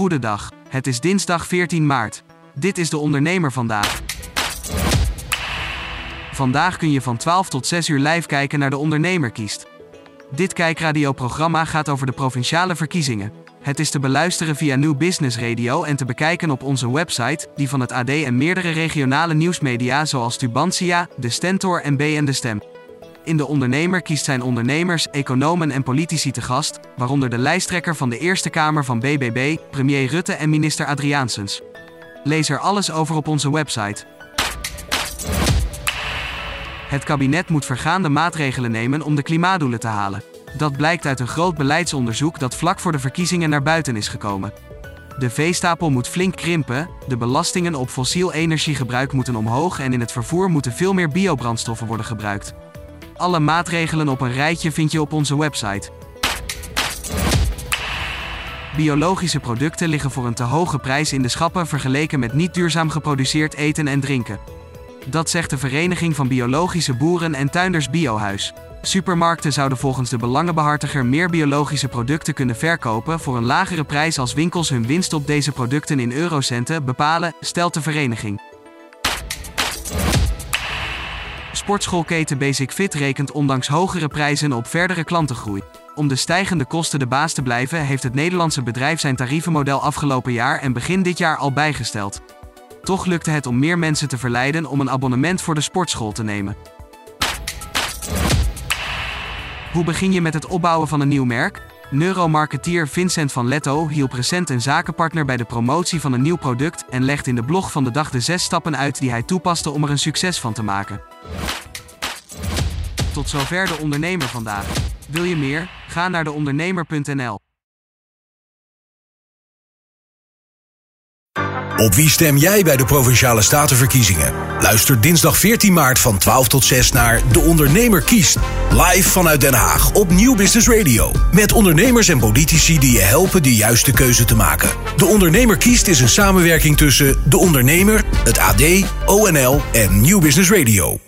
Goedendag. Het is dinsdag 14 maart. Dit is de ondernemer vandaag. Vandaag kun je van 12 tot 6 uur live kijken naar de ondernemer kiest. Dit kijkradioprogramma gaat over de provinciale verkiezingen. Het is te beluisteren via New Business Radio en te bekijken op onze website, die van het AD en meerdere regionale nieuwsmedia zoals Tubantia, De Stentor en BN De Stem. In De Ondernemer kiest zijn ondernemers, economen en politici te gast, waaronder de lijsttrekker van de Eerste Kamer van BBB, premier Rutte en minister Adriaansens. Lees er alles over op onze website. Het kabinet moet vergaande maatregelen nemen om de klimaatdoelen te halen. Dat blijkt uit een groot beleidsonderzoek dat vlak voor de verkiezingen naar buiten is gekomen. De veestapel moet flink krimpen, de belastingen op fossiel energiegebruik moeten omhoog en in het vervoer moeten veel meer biobrandstoffen worden gebruikt. Alle maatregelen op een rijtje vind je op onze website. Biologische producten liggen voor een te hoge prijs in de schappen vergeleken met niet duurzaam geproduceerd eten en drinken. Dat zegt de Vereniging van Biologische Boeren en Tuinders Biohuis. Supermarkten zouden volgens de belangenbehartiger meer biologische producten kunnen verkopen voor een lagere prijs als winkels hun winst op deze producten in eurocenten bepalen, stelt de vereniging. Sportschoolketen Basic Fit rekent ondanks hogere prijzen op verdere klantengroei. Om de stijgende kosten de baas te blijven, heeft het Nederlandse bedrijf zijn tarievenmodel afgelopen jaar en begin dit jaar al bijgesteld. Toch lukte het om meer mensen te verleiden om een abonnement voor de sportschool te nemen. Hoe begin je met het opbouwen van een nieuw merk? Neuromarketeer Vincent van Letto hielp recent een zakenpartner bij de promotie van een nieuw product en legt in de blog van de dag de zes stappen uit die hij toepaste om er een succes van te maken. Tot zover de ondernemer vandaag. Wil je meer? Ga naar deondernemer.nl. Op wie stem jij bij de Provinciale Statenverkiezingen? Luister dinsdag 14 maart van 12 tot 6 naar De Ondernemer kiest. Live vanuit Den Haag op Nieuw Business Radio. Met ondernemers en politici die je helpen de juiste keuze te maken. De Ondernemer kiest is een samenwerking tussen De Ondernemer, het AD, ONL en Nieuw Business Radio.